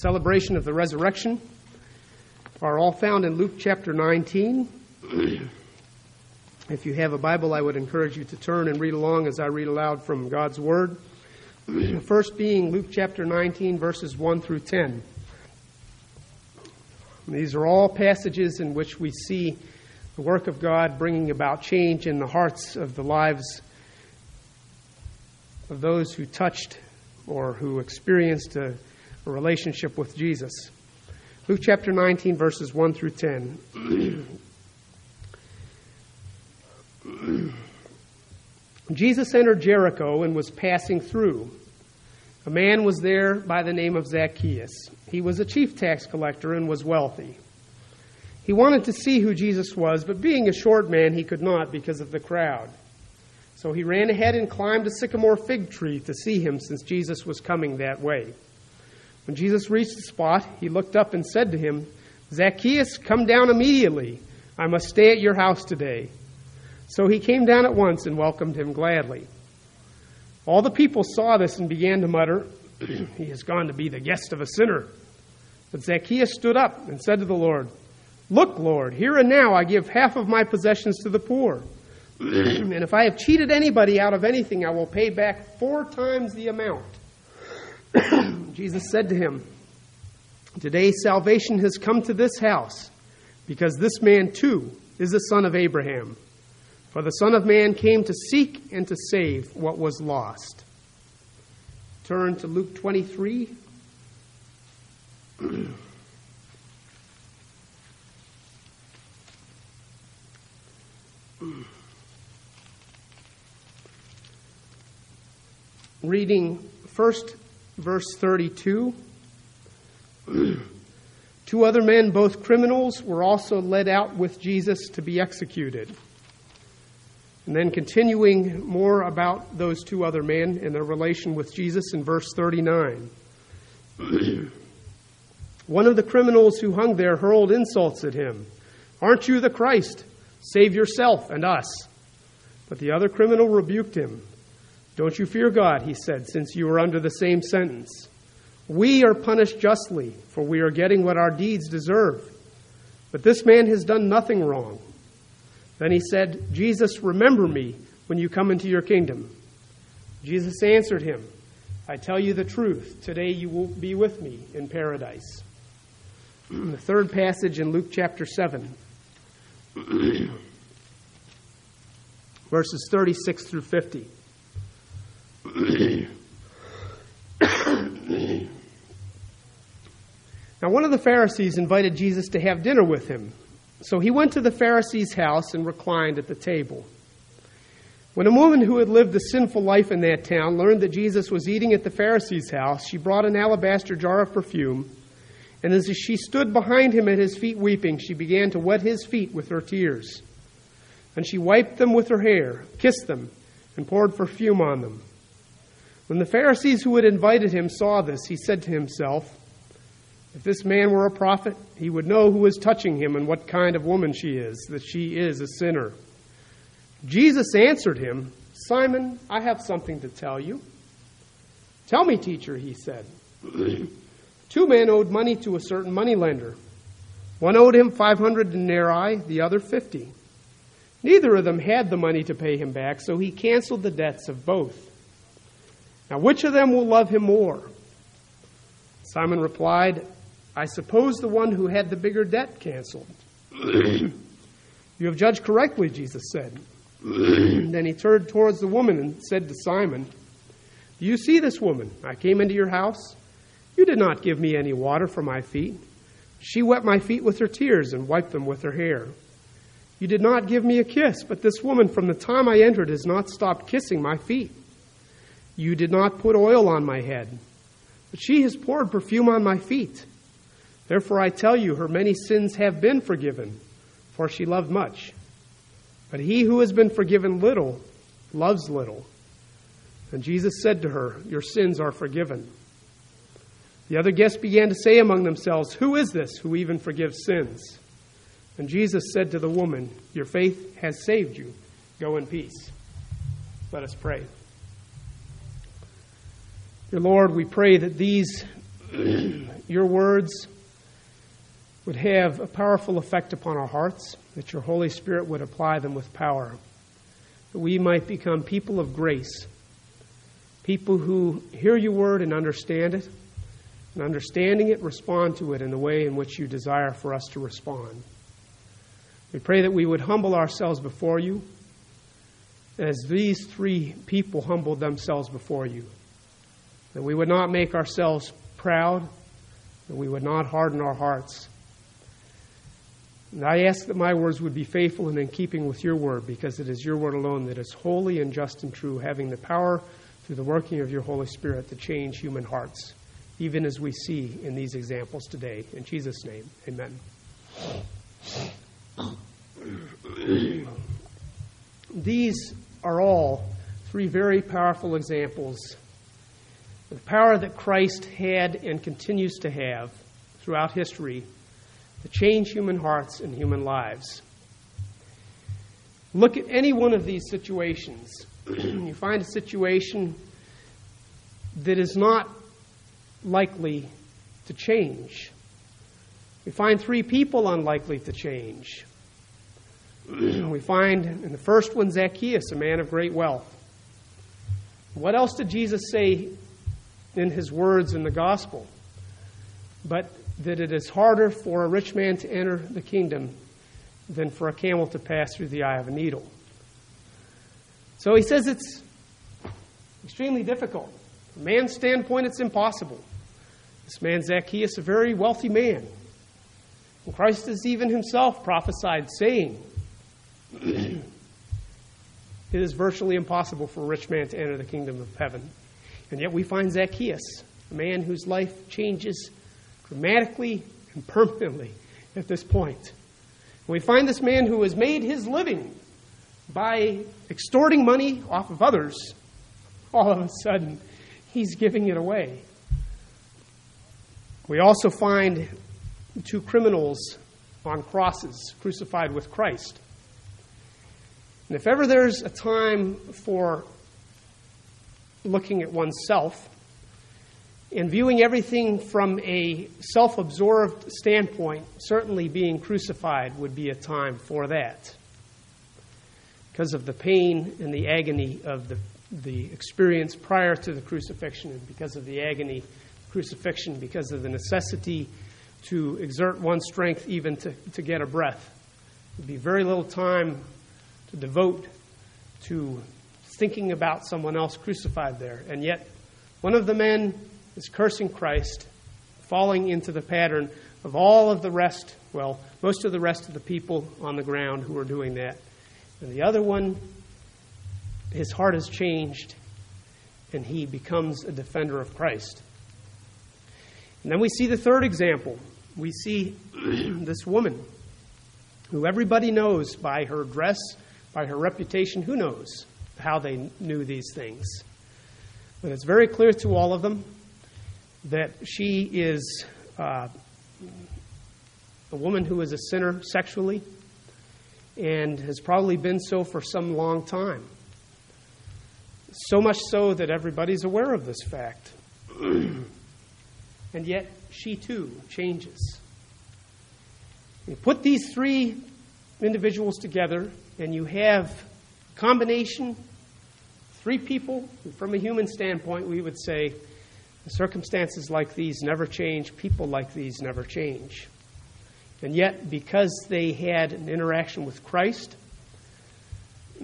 celebration of the resurrection are all found in Luke chapter 19. if you have a Bible, I would encourage you to turn and read along as I read aloud from God's Word. First being Luke chapter 19, verses 1 through 10. These are all passages in which we see the work of God bringing about change in the hearts of the lives of those who touched or who experienced a, a relationship with Jesus. Luke chapter 19, verses 1 through 10. Jesus entered Jericho and was passing through. A man was there by the name of Zacchaeus. He was a chief tax collector and was wealthy. He wanted to see who Jesus was, but being a short man, he could not because of the crowd. So he ran ahead and climbed a sycamore fig tree to see him, since Jesus was coming that way. When Jesus reached the spot, he looked up and said to him, Zacchaeus, come down immediately. I must stay at your house today. So he came down at once and welcomed him gladly. All the people saw this and began to mutter, He has gone to be the guest of a sinner. But Zacchaeus stood up and said to the Lord, Look, Lord, here and now I give half of my possessions to the poor. and if I have cheated anybody out of anything, I will pay back four times the amount. Jesus said to him, Today salvation has come to this house, because this man too is a son of Abraham. For the Son of Man came to seek and to save what was lost. Turn to Luke 23. Reading first verse 32. Two other men, both criminals, were also led out with Jesus to be executed. And then continuing more about those two other men and their relation with Jesus in verse 39. One of the criminals who hung there hurled insults at him. Aren't you the Christ? Save yourself and us. But the other criminal rebuked him. Don't you fear God, he said, since you are under the same sentence. We are punished justly, for we are getting what our deeds deserve. But this man has done nothing wrong. Then he said, Jesus, remember me when you come into your kingdom. Jesus answered him, I tell you the truth. Today you will be with me in paradise. the third passage in Luke chapter 7, verses 36 through 50. now, one of the Pharisees invited Jesus to have dinner with him. So he went to the Pharisee's house and reclined at the table. When a woman who had lived a sinful life in that town learned that Jesus was eating at the Pharisee's house, she brought an alabaster jar of perfume, and as she stood behind him at his feet weeping, she began to wet his feet with her tears. And she wiped them with her hair, kissed them, and poured perfume on them. When the Pharisees who had invited him saw this, he said to himself, if this man were a prophet, he would know who is touching him and what kind of woman she is, that she is a sinner. Jesus answered him, Simon, I have something to tell you. Tell me, teacher, he said. Two men owed money to a certain moneylender. One owed him 500 denarii, the other 50. Neither of them had the money to pay him back, so he canceled the debts of both. Now, which of them will love him more? Simon replied, I suppose the one who had the bigger debt canceled. you have judged correctly, Jesus said. then he turned towards the woman and said to Simon, Do you see this woman? I came into your house. You did not give me any water for my feet. She wet my feet with her tears and wiped them with her hair. You did not give me a kiss, but this woman from the time I entered has not stopped kissing my feet. You did not put oil on my head, but she has poured perfume on my feet. Therefore I tell you, her many sins have been forgiven, for she loved much. But he who has been forgiven little loves little. And Jesus said to her, Your sins are forgiven. The other guests began to say among themselves, Who is this who even forgives sins? And Jesus said to the woman, Your faith has saved you. Go in peace. Let us pray. Dear Lord, we pray that these your words would have a powerful effect upon our hearts, that your Holy Spirit would apply them with power, that we might become people of grace, people who hear your word and understand it, and understanding it, respond to it in the way in which you desire for us to respond. We pray that we would humble ourselves before you as these three people humbled themselves before you. That we would not make ourselves proud, that we would not harden our hearts. And I ask that my words would be faithful and in keeping with your word, because it is your word alone that is holy and just and true, having the power through the working of your Holy Spirit to change human hearts, even as we see in these examples today. In Jesus' name, amen. These are all three very powerful examples the power that Christ had and continues to have throughout history to change human hearts and human lives. Look at any one of these situations. you find a situation that is not likely to change. We find three people unlikely to change. we find in the first one Zacchaeus, a man of great wealth. What else did Jesus say in his words in the gospel? But that it is harder for a rich man to enter the kingdom than for a camel to pass through the eye of a needle. So he says it's extremely difficult. From man's standpoint, it's impossible. This man, Zacchaeus, a very wealthy man. And Christ has even himself prophesied, saying, it is virtually impossible for a rich man to enter the kingdom of heaven. And yet we find Zacchaeus, a man whose life changes dramatically and permanently at this point. We find this man who has made his living by extorting money off of others. All of a sudden, he's giving it away. We also find two criminals on crosses crucified with Christ. And if ever there's a time for looking at oneself and viewing everything from a self absorbed standpoint, certainly being crucified would be a time for that. Because of the pain and the agony of the, the experience prior to the crucifixion, and because of the agony crucifixion, because of the necessity to exert one's strength even to, to get a breath. There'd be very little time to devote to thinking about someone else crucified there. And yet, one of the men is cursing Christ, falling into the pattern of all of the rest, well, most of the rest of the people on the ground who are doing that. And the other one, his heart has changed, and he becomes a defender of Christ. And then we see the third example. We see this woman who everybody knows by her dress by her reputation, who knows how they knew these things? But it's very clear to all of them that she is uh, a woman who is a sinner sexually and has probably been so for some long time. So much so that everybody's aware of this fact. and yet, she too changes. You put these three individuals together, and you have a combination, three people, from a human standpoint, we would say circumstances like these never change, people like these never change. And yet, because they had an interaction with Christ,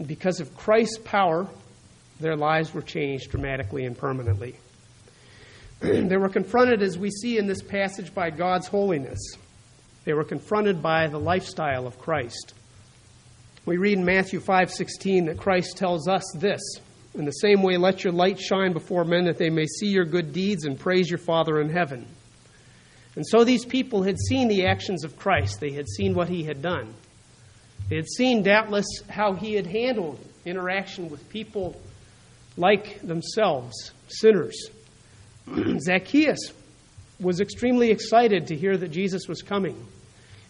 because of Christ's power, their lives were changed dramatically and permanently. they were confronted, as we see in this passage, by God's holiness. They were confronted by the lifestyle of Christ. We read in Matthew 5:16 that Christ tells us this, in the same way let your light shine before men that they may see your good deeds and praise your Father in heaven. And so these people had seen the actions of Christ. They had seen what he had done. They had seen doubtless how he had handled interaction with people like themselves, sinners. Zacchaeus was extremely excited to hear that Jesus was coming.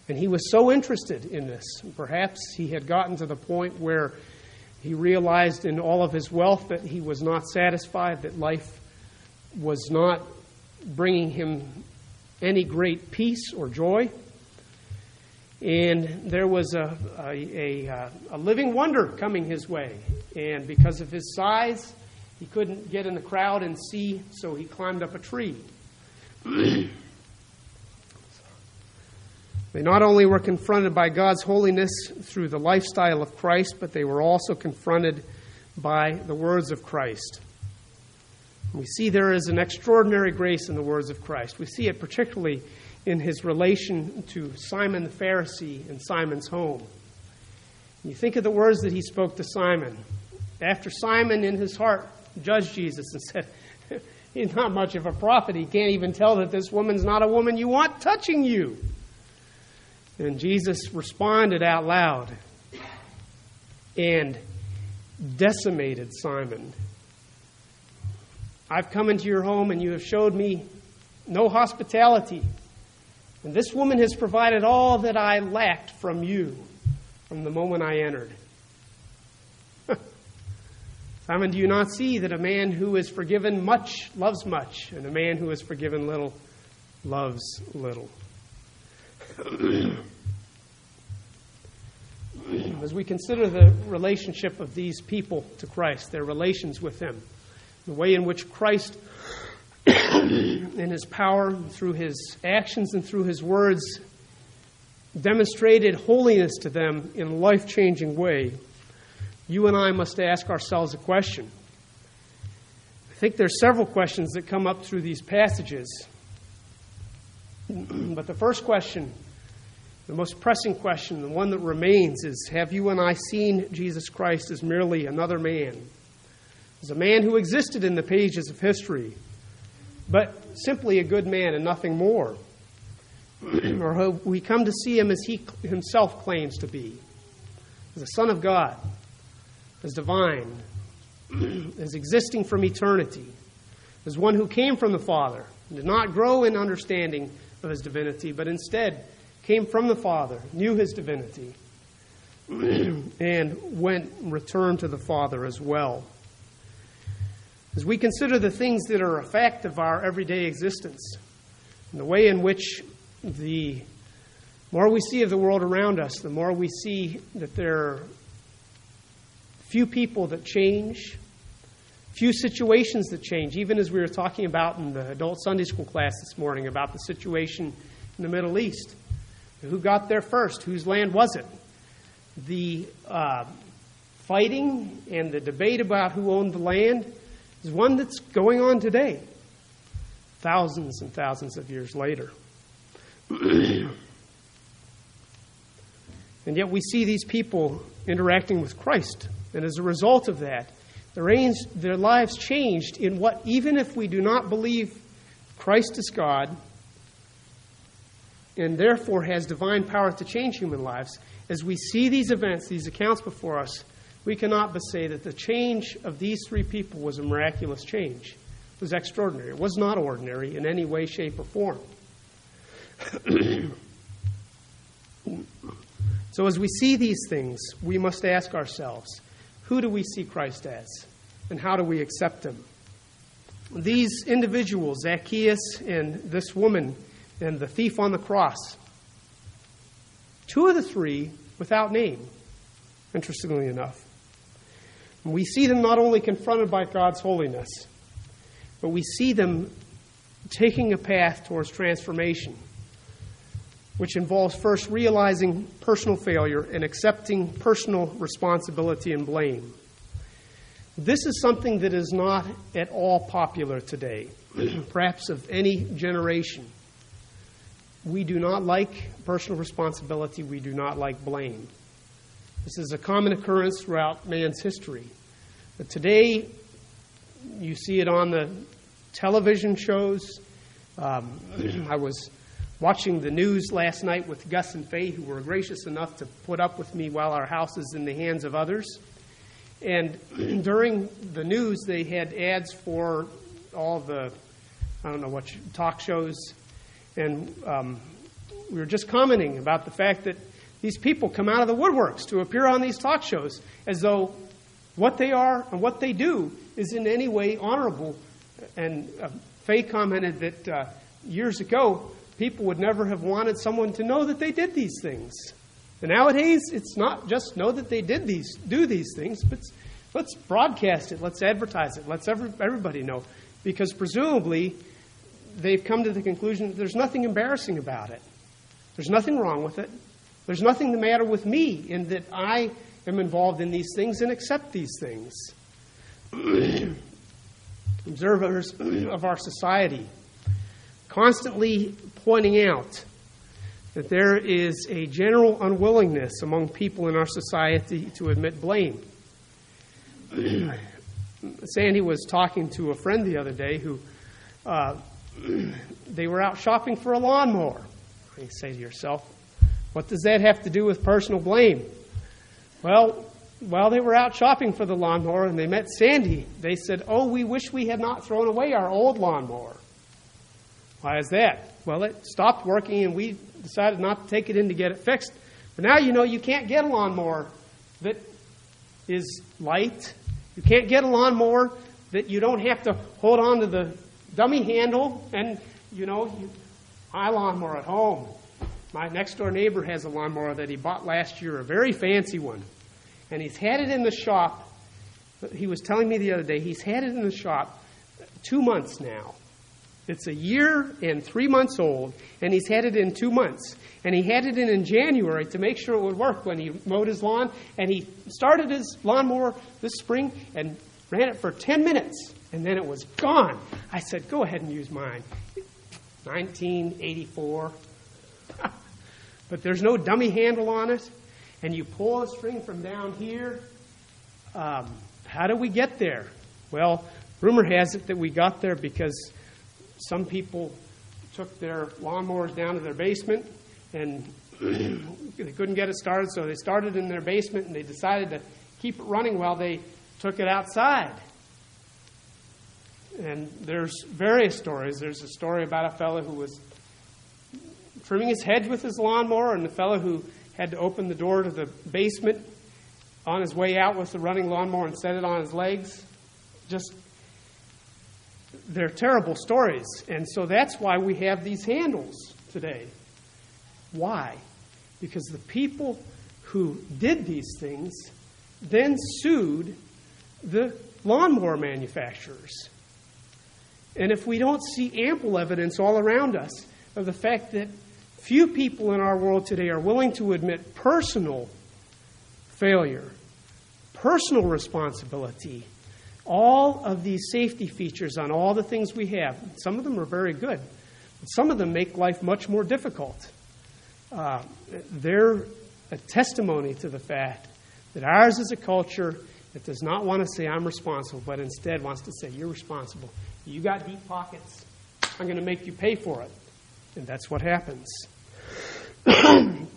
And he was so interested in this. Perhaps he had gotten to the point where he realized in all of his wealth that he was not satisfied, that life was not bringing him any great peace or joy. And there was a, a, a, uh, a, living wonder coming his way. And because of his size, he couldn't get in the crowd and see, so he climbed up a tree. they not only were confronted by God's holiness through the lifestyle of Christ, but they were also confronted by the words of Christ. We see there is an extraordinary grace in the words of Christ. We see it particularly in his relation to Simon the Pharisee and Simon's home. You think of the words that he spoke to Simon. After Simon, in his heart, judged Jesus and said, He's not much of a prophet. He can't even tell that this woman's not a woman you want touching you. And Jesus responded out loud and decimated Simon. I've come into your home and you have showed me no hospitality. And this woman has provided all that I lacked from you from the moment I entered. Simon, do you not see that a man who is forgiven much loves much, and a man who is forgiven little loves little? As we consider the relationship of these people to Christ, their relations with Him, the way in which Christ, in His power, through His actions and through His words, demonstrated holiness to them in a life changing way, you and I must ask ourselves a question. I think there's several questions that come up through these passages. but the first question, the most pressing question, the one that remains is Have you and I seen Jesus Christ as merely another man? As a man who existed in the pages of history, but simply a good man and nothing more? or have we come to see him as he himself claims to be, as a Son of God, as divine, as existing from eternity, as one who came from the Father, and did not grow in understanding of his divinity, but instead came from the Father, knew his divinity, and went returned to the Father as well. As we consider the things that are a fact of our everyday existence, and the way in which the more we see of the world around us, the more we see that there are few people that change, few situations that change, even as we were talking about in the adult Sunday school class this morning about the situation in the Middle East. Who got there first? Whose land was it? The uh, fighting and the debate about who owned the land is one that's going on today, thousands and thousands of years later. and yet we see these people interacting with Christ. And as a result of that, their, their lives changed in what, even if we do not believe Christ is God and therefore has divine power to change human lives, as we see these events, these accounts before us, we cannot but say that the change of these three people was a miraculous change. It was extraordinary. It was not ordinary in any way, shape, or form. so, as we see these things, we must ask ourselves who do we see Christ as? And how do we accept him? These individuals, Zacchaeus and this woman and the thief on the cross, two of the three without name, interestingly enough. We see them not only confronted by God's holiness, but we see them taking a path towards transformation which involves first realizing personal failure and accepting personal responsibility and blame. This is something that is not at all popular today, perhaps of any generation. We do not like personal responsibility, we do not like blame. This is a common occurrence throughout man's history. But today, you see it on the television shows. Um, I was watching the news last night with Gus and Faye, who were gracious enough to put up with me while our house is in the hands of others. And during the news, they had ads for all the, I don't know what, talk shows. And um, we were just commenting about the fact that these people come out of the woodworks to appear on these talk shows as though what they are and what they do is in any way honorable and uh, Faye commented that uh, years ago, people would never have wanted someone to know that they did these things. And nowadays, it's not just know that they did these, do these things, but let's broadcast it, let's advertise it, let's every, everybody know. Because presumably, they've come to the conclusion that there's nothing embarrassing about it. There's nothing wrong with it. There's nothing the matter with me in that I am involved in these things and accept these things. Observers of our society constantly pointing out that there is a general unwillingness among people in our society to admit blame. Sandy was talking to a friend the other day who uh, they were out shopping for a lawnmower. You say to yourself, what does that have to do with personal blame? Well, while they were out shopping for the lawnmower and they met Sandy, they said, Oh, we wish we had not thrown away our old lawnmower. Why is that? Well, it stopped working and we decided not to take it in to get it fixed. But now you know you can't get a lawnmower that is light. You can't get a lawnmower that you don't have to hold on to the dummy handle and, you know, my lawnmower at home. My next door neighbor has a lawnmower that he bought last year, a very fancy one. And he's had it in the shop. He was telling me the other day, he's had it in the shop two months now. It's a year and three months old, and he's had it in two months. And he had it in in January to make sure it would work when he mowed his lawn. And he started his lawnmower this spring and ran it for 10 minutes, and then it was gone. I said, Go ahead and use mine. 1984. but there's no dummy handle on it. And you pull a string from down here. Um, how do we get there? Well, rumor has it that we got there because some people took their lawnmowers down to their basement and they couldn't get it started, so they started in their basement and they decided to keep it running while they took it outside. And there's various stories. There's a story about a fellow who was trimming his hedge with his lawnmower, and the fellow who had to open the door to the basement on his way out with the running lawnmower and set it on his legs. Just, they're terrible stories. And so that's why we have these handles today. Why? Because the people who did these things then sued the lawnmower manufacturers. And if we don't see ample evidence all around us of the fact that few people in our world today are willing to admit personal failure, personal responsibility, all of these safety features on all the things we have, some of them are very good, but some of them make life much more difficult. Uh, they're a testimony to the fact that ours is a culture that does not want to say, I'm responsible, but instead wants to say, You're responsible. You got deep pockets. I'm going to make you pay for it. And that's what happens.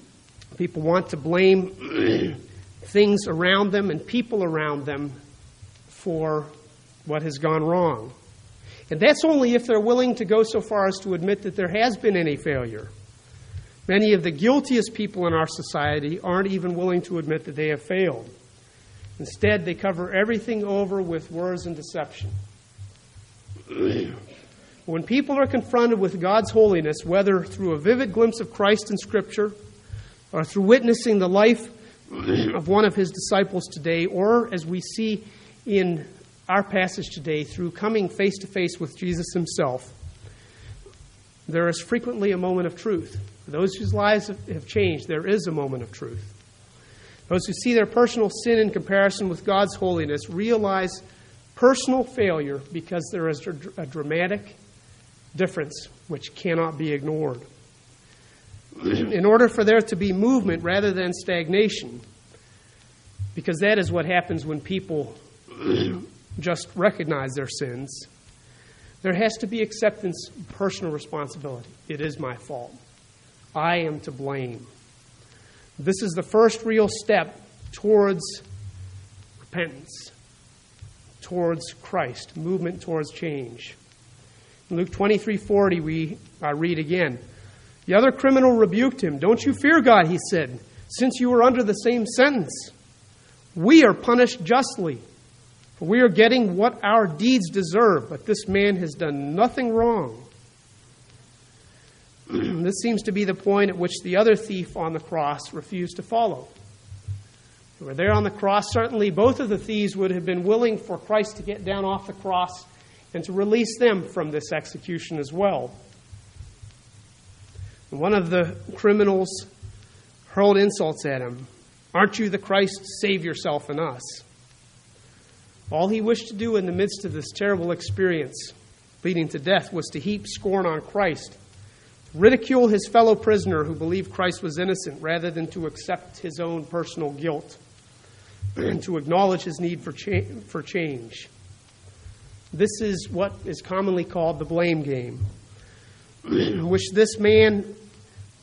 people want to blame things around them and people around them for what has gone wrong. And that's only if they're willing to go so far as to admit that there has been any failure. Many of the guiltiest people in our society aren't even willing to admit that they have failed. Instead, they cover everything over with words and deception. When people are confronted with God's holiness, whether through a vivid glimpse of Christ in Scripture or through witnessing the life of one of his disciples today, or as we see in our passage today, through coming face to face with Jesus himself, there is frequently a moment of truth. For those whose lives have changed, there is a moment of truth. Those who see their personal sin in comparison with God's holiness realize personal failure because there is a dramatic difference which cannot be ignored. In order for there to be movement rather than stagnation, because that is what happens when people just recognize their sins, there has to be acceptance, personal responsibility. It is my fault. I am to blame. This is the first real step towards repentance towards Christ, movement towards change. In Luke 23:40 we I read again. The other criminal rebuked him. "Don't you fear God," he said, "since you are under the same sentence. We are punished justly, For we are getting what our deeds deserve, but this man has done nothing wrong. this seems to be the point at which the other thief on the cross refused to follow. They were there on the cross. Certainly, both of the thieves would have been willing for Christ to get down off the cross and to release them from this execution as well. One of the criminals hurled insults at him. Aren't you the Christ? Save yourself and us. All he wished to do in the midst of this terrible experience, leading to death, was to heap scorn on Christ, ridicule his fellow prisoner who believed Christ was innocent, rather than to accept his own personal guilt to acknowledge his need for, cha- for change. This is what is commonly called the blame game, which this man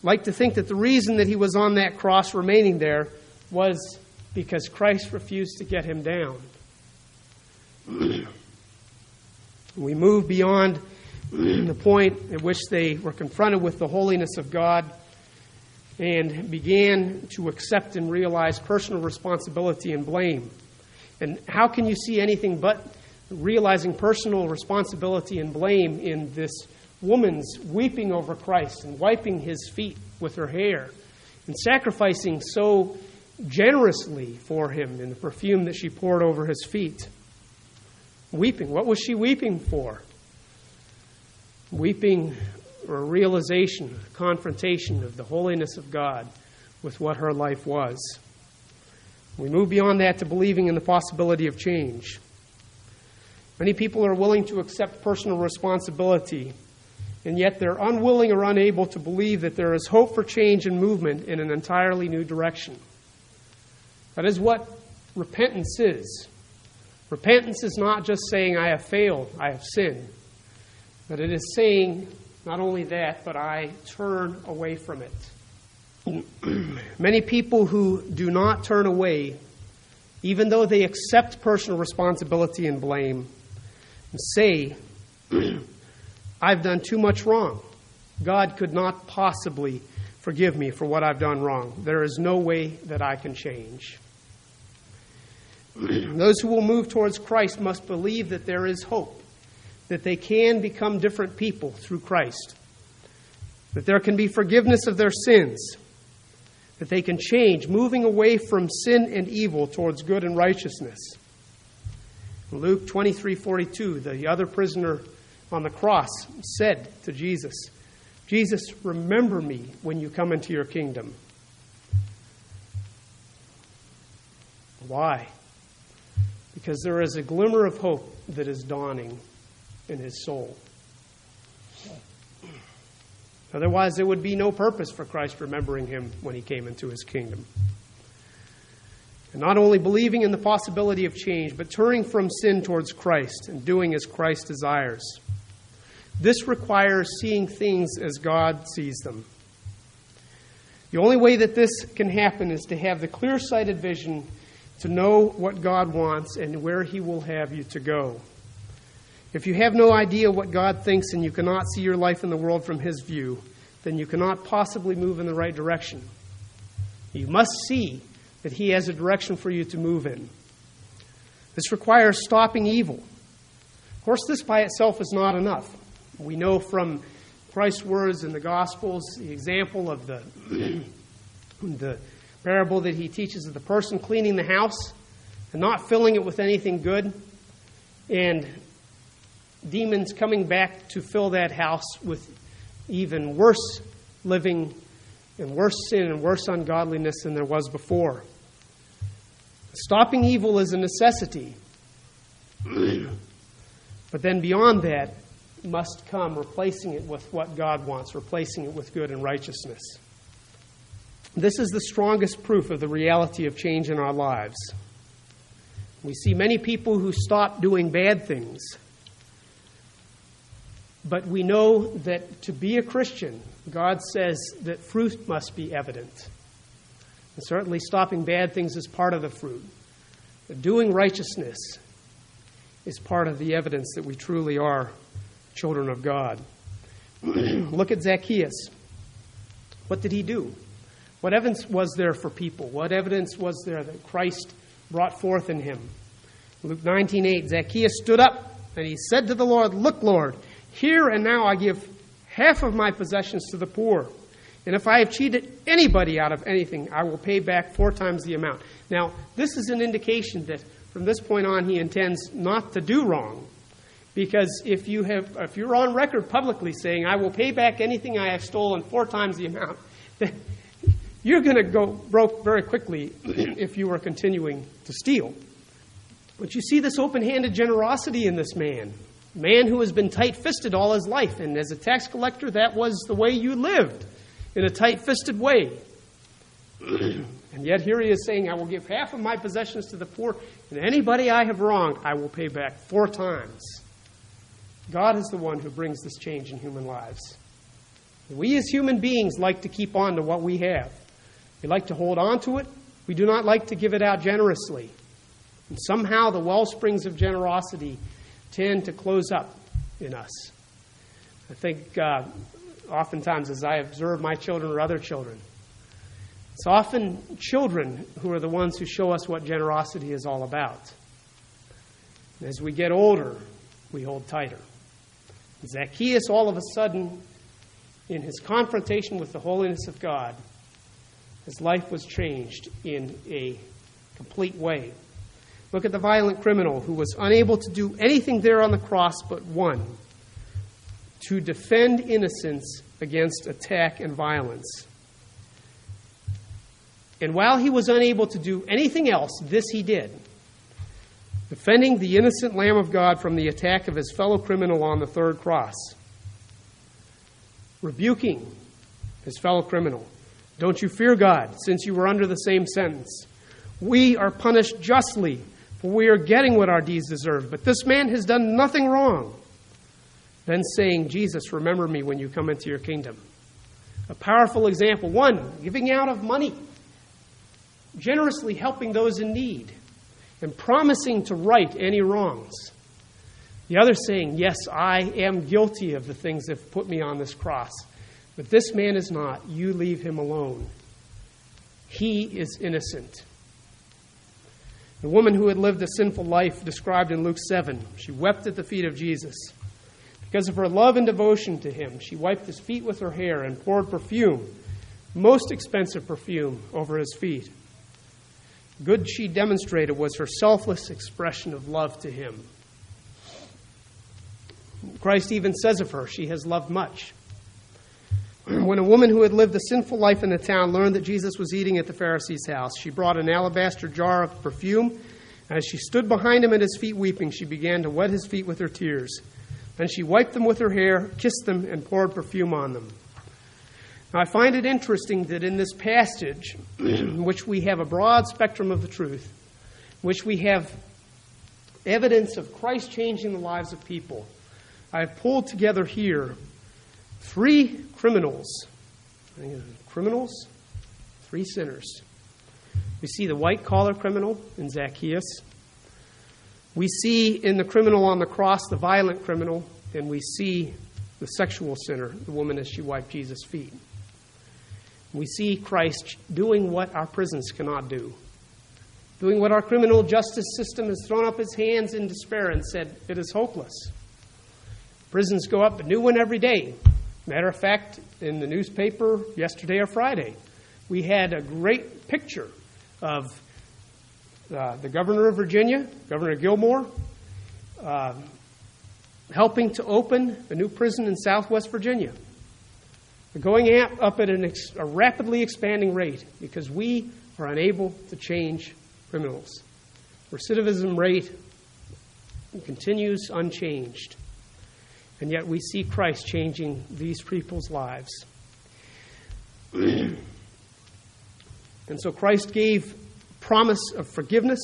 liked to think that the reason that he was on that cross remaining there was because Christ refused to get him down. we move beyond the point at which they were confronted with the holiness of God and began to accept and realize personal responsibility and blame. And how can you see anything but realizing personal responsibility and blame in this woman's weeping over Christ and wiping his feet with her hair and sacrificing so generously for him in the perfume that she poured over his feet? Weeping. What was she weeping for? Weeping or a realization, a confrontation of the holiness of God with what her life was. We move beyond that to believing in the possibility of change. Many people are willing to accept personal responsibility, and yet they're unwilling or unable to believe that there is hope for change and movement in an entirely new direction. That is what repentance is. Repentance is not just saying, I have failed, I have sinned, but it is saying, not only that, but I turn away from it. Many people who do not turn away, even though they accept personal responsibility and blame, say, I've done too much wrong. God could not possibly forgive me for what I've done wrong. There is no way that I can change. Those who will move towards Christ must believe that there is hope that they can become different people through Christ, that there can be forgiveness of their sins, that they can change, moving away from sin and evil towards good and righteousness. Luke 23:42, the other prisoner on the cross said to Jesus, Jesus, remember me when you come into your kingdom. Why? Because there is a glimmer of hope that is dawning in his soul. Otherwise, there would be no purpose for Christ remembering him when he came into his kingdom. And not only believing in the possibility of change, but turning from sin towards Christ and doing as Christ desires. This requires seeing things as God sees them. The only way that this can happen is to have the clear sighted vision to know what God wants and where He will have you to go. If you have no idea what God thinks and you cannot see your life in the world from His view, then you cannot possibly move in the right direction. You must see that He has a direction for you to move in. This requires stopping evil. Of course, this by itself is not enough. We know from Christ's words in the Gospels the example of the, the parable that He teaches of the person cleaning the house and not filling it with anything good, and demons coming back to fill that house with even worse living and worse sin and worse ungodliness than there was before. Stopping evil is a necessity. but then beyond that must come replacing it with what God wants, replacing it with good and righteousness. This is the strongest proof of the reality of change in our lives. We see many people who stop doing bad things. But we know that to be a Christian, God says that fruit must be evident. And certainly, stopping bad things is part of the fruit. But doing righteousness is part of the evidence that we truly are children of God. Look at Zacchaeus. What did he do? What evidence was there for people? What evidence was there that Christ brought forth in him? Luke 19:8 Zacchaeus stood up and he said to the Lord, "Look, Lord, here and now I give half of my possessions to the poor. And if I have cheated anybody out of anything, I will pay back four times the amount." Now, this is an indication that from this point on he intends not to do wrong. Because if you have if you're on record publicly saying, "I will pay back anything I have stolen four times the amount," then you're going to go broke very quickly if you are continuing to steal. But you see this open handed generosity in this man. Man who has been tight fisted all his life. And as a tax collector, that was the way you lived, in a tight fisted way. and yet here he is saying, I will give half of my possessions to the poor, and anybody I have wronged, I will pay back four times. God is the one who brings this change in human lives. We as human beings like to keep on to what we have. We like to hold on to it. We do not like to give it out generously. And somehow the well springs of generosity tend to close up in us. I think uh, oftentimes, as I observe my children or other children, it's often children who are the ones who show us what generosity is all about. As we get older, we hold tighter. Zacchaeus, all of a sudden, in his confrontation with the holiness of God, his life was changed in a complete way. Look at the violent criminal who was unable to do anything there on the cross but one to defend innocence against attack and violence. And while he was unable to do anything else, this he did defending the innocent Lamb of God from the attack of his fellow criminal on the third cross, rebuking his fellow criminal. Don't you fear God, since you were under the same sentence. We are punished justly, we are getting what our deeds deserve. But this man has done nothing wrong. Then saying, Jesus, remember me when you come into your kingdom. A powerful example. One, giving out of money, generously helping those in need and promising to right any wrongs. The other saying, Yes, I am guilty of the things that put me on this cross. But this man is not. You leave him alone. He is innocent. The woman who had lived a sinful life, described in Luke 7, she wept at the feet of Jesus. Because of her love and devotion to him, she wiped his feet with her hair and poured perfume, most expensive perfume, over his feet good she demonstrated was her selfless expression of love to him. Christ even says of her, she has loved much. When a woman who had lived a sinful life in the town learned that Jesus was eating at the Pharisee's house, she brought an alabaster jar of perfume. And as she stood behind him at his feet weeping, she began to wet his feet with her tears. Then she wiped them with her hair, kissed them, and poured perfume on them. Now, I find it interesting that in this passage, in which we have a broad spectrum of the truth, in which we have evidence of Christ changing the lives of people, I have pulled together here three criminals. Criminals, three sinners. We see the white collar criminal in Zacchaeus. We see in the criminal on the cross the violent criminal, and we see the sexual sinner, the woman as she wiped Jesus' feet. We see Christ doing what our prisons cannot do, doing what our criminal justice system has thrown up its hands in despair and said, it is hopeless. Prisons go up a new one every day. Matter of fact, in the newspaper yesterday or Friday, we had a great picture of uh, the governor of Virginia, Governor Gilmore, uh, helping to open a new prison in southwest Virginia. We're going up at ex- a rapidly expanding rate because we are unable to change criminals. Recidivism rate continues unchanged. And yet we see Christ changing these people's lives. and so Christ gave promise of forgiveness,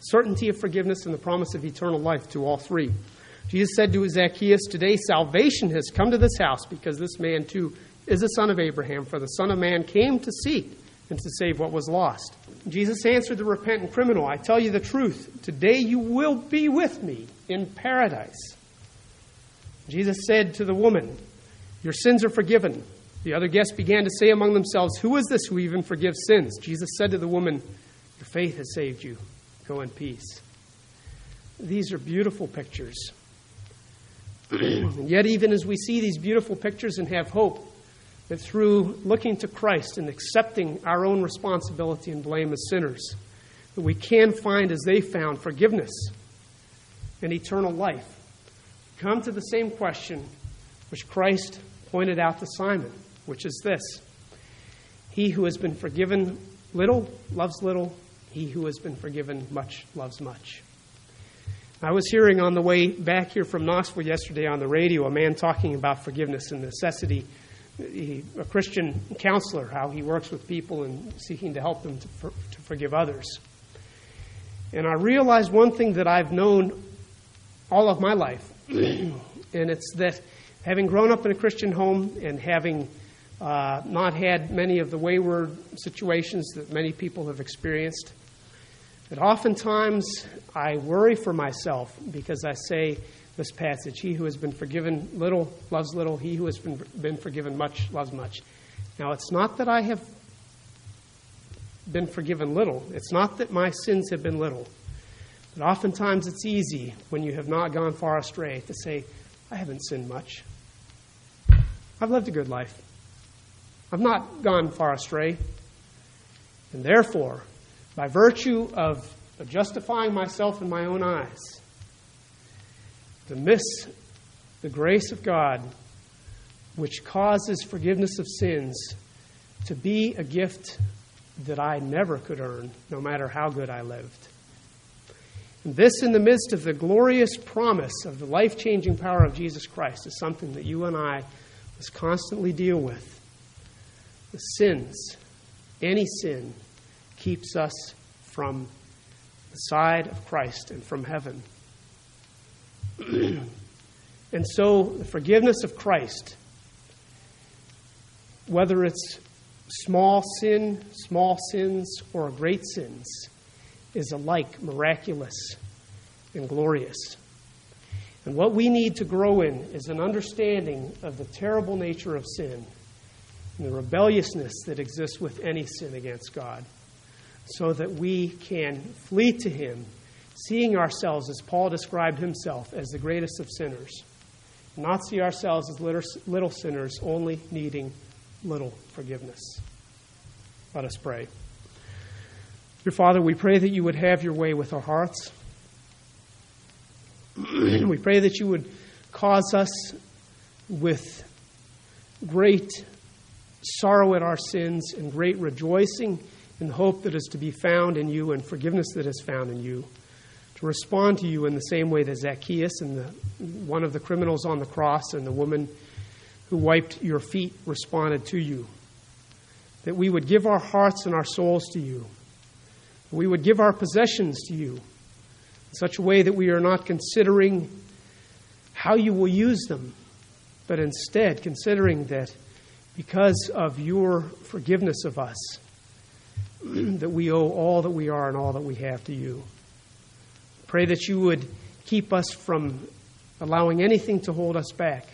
certainty of forgiveness, and the promise of eternal life to all three. Jesus said to Zacchaeus, Today salvation has come to this house because this man too is a son of Abraham, for the Son of Man came to seek and to save what was lost. Jesus answered the repentant criminal, I tell you the truth, today you will be with me in paradise. Jesus said to the woman, Your sins are forgiven. The other guests began to say among themselves, Who is this who even forgives sins? Jesus said to the woman, Your faith has saved you. Go in peace. these are beautiful pictures. and yet, even as we see these beautiful pictures and have hope that through looking to Christ and accepting our own responsibility and blame as sinners, that we can find, as they found, forgiveness and eternal life, come to the same question which Christ pointed out to Simon, which is this He who has been forgiven little loves little, he who has been forgiven much loves much. I was hearing on the way back here from Knoxville yesterday on the radio a man talking about forgiveness and necessity. He, a Christian counselor, how he works with people and seeking to help them to, for, to forgive others. And I realized one thing that I've known all of my life, and it's that having grown up in a Christian home and having uh, not had many of the wayward situations that many people have experienced, that oftentimes I worry for myself because I say this passage He who has been forgiven little loves little, he who has been, been forgiven much loves much. Now, it's not that I have been forgiven little, it's not that my sins have been little. But oftentimes it's easy when you have not gone far astray to say, I haven't sinned much. I've lived a good life. I've not gone far astray. And therefore, by virtue of justifying myself in my own eyes, to miss the grace of God, which causes forgiveness of sins to be a gift that I never could earn, no matter how good I lived. This, in the midst of the glorious promise of the life changing power of Jesus Christ, is something that you and I must constantly deal with. The sins, any sin, keeps us from the side of Christ and from heaven. and so, the forgiveness of Christ, whether it's small sin, small sins, or great sins, is alike miraculous and glorious. And what we need to grow in is an understanding of the terrible nature of sin and the rebelliousness that exists with any sin against God so that we can flee to Him, seeing ourselves, as Paul described himself, as the greatest of sinners, not see ourselves as little, sinners, only needing little forgiveness. Let us pray. Dear Father, we pray that you would have your way with our hearts. we pray that you would cause us with great sorrow at our sins and great rejoicing and hope that is to be found in you and forgiveness that is found in you, to respond to you in the same way that Zacchaeus and the, one of the criminals on the cross and the woman who wiped your feet responded to you. That we would give our hearts and our souls to you. We would give our possessions to you in such a way that we are not considering how you will use them, but instead considering that because of your forgiveness of us, that we owe all that we are and all that we have to you. Pray that you would keep us from allowing anything to hold us back,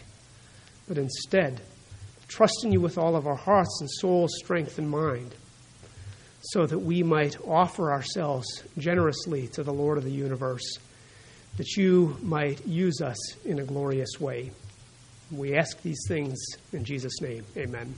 but instead, trust in you with all of our hearts and souls, strength and mind, so that we might offer ourselves generously to the Lord of the universe, that you might use us in a glorious way. We ask these things in Jesus' name. Amen.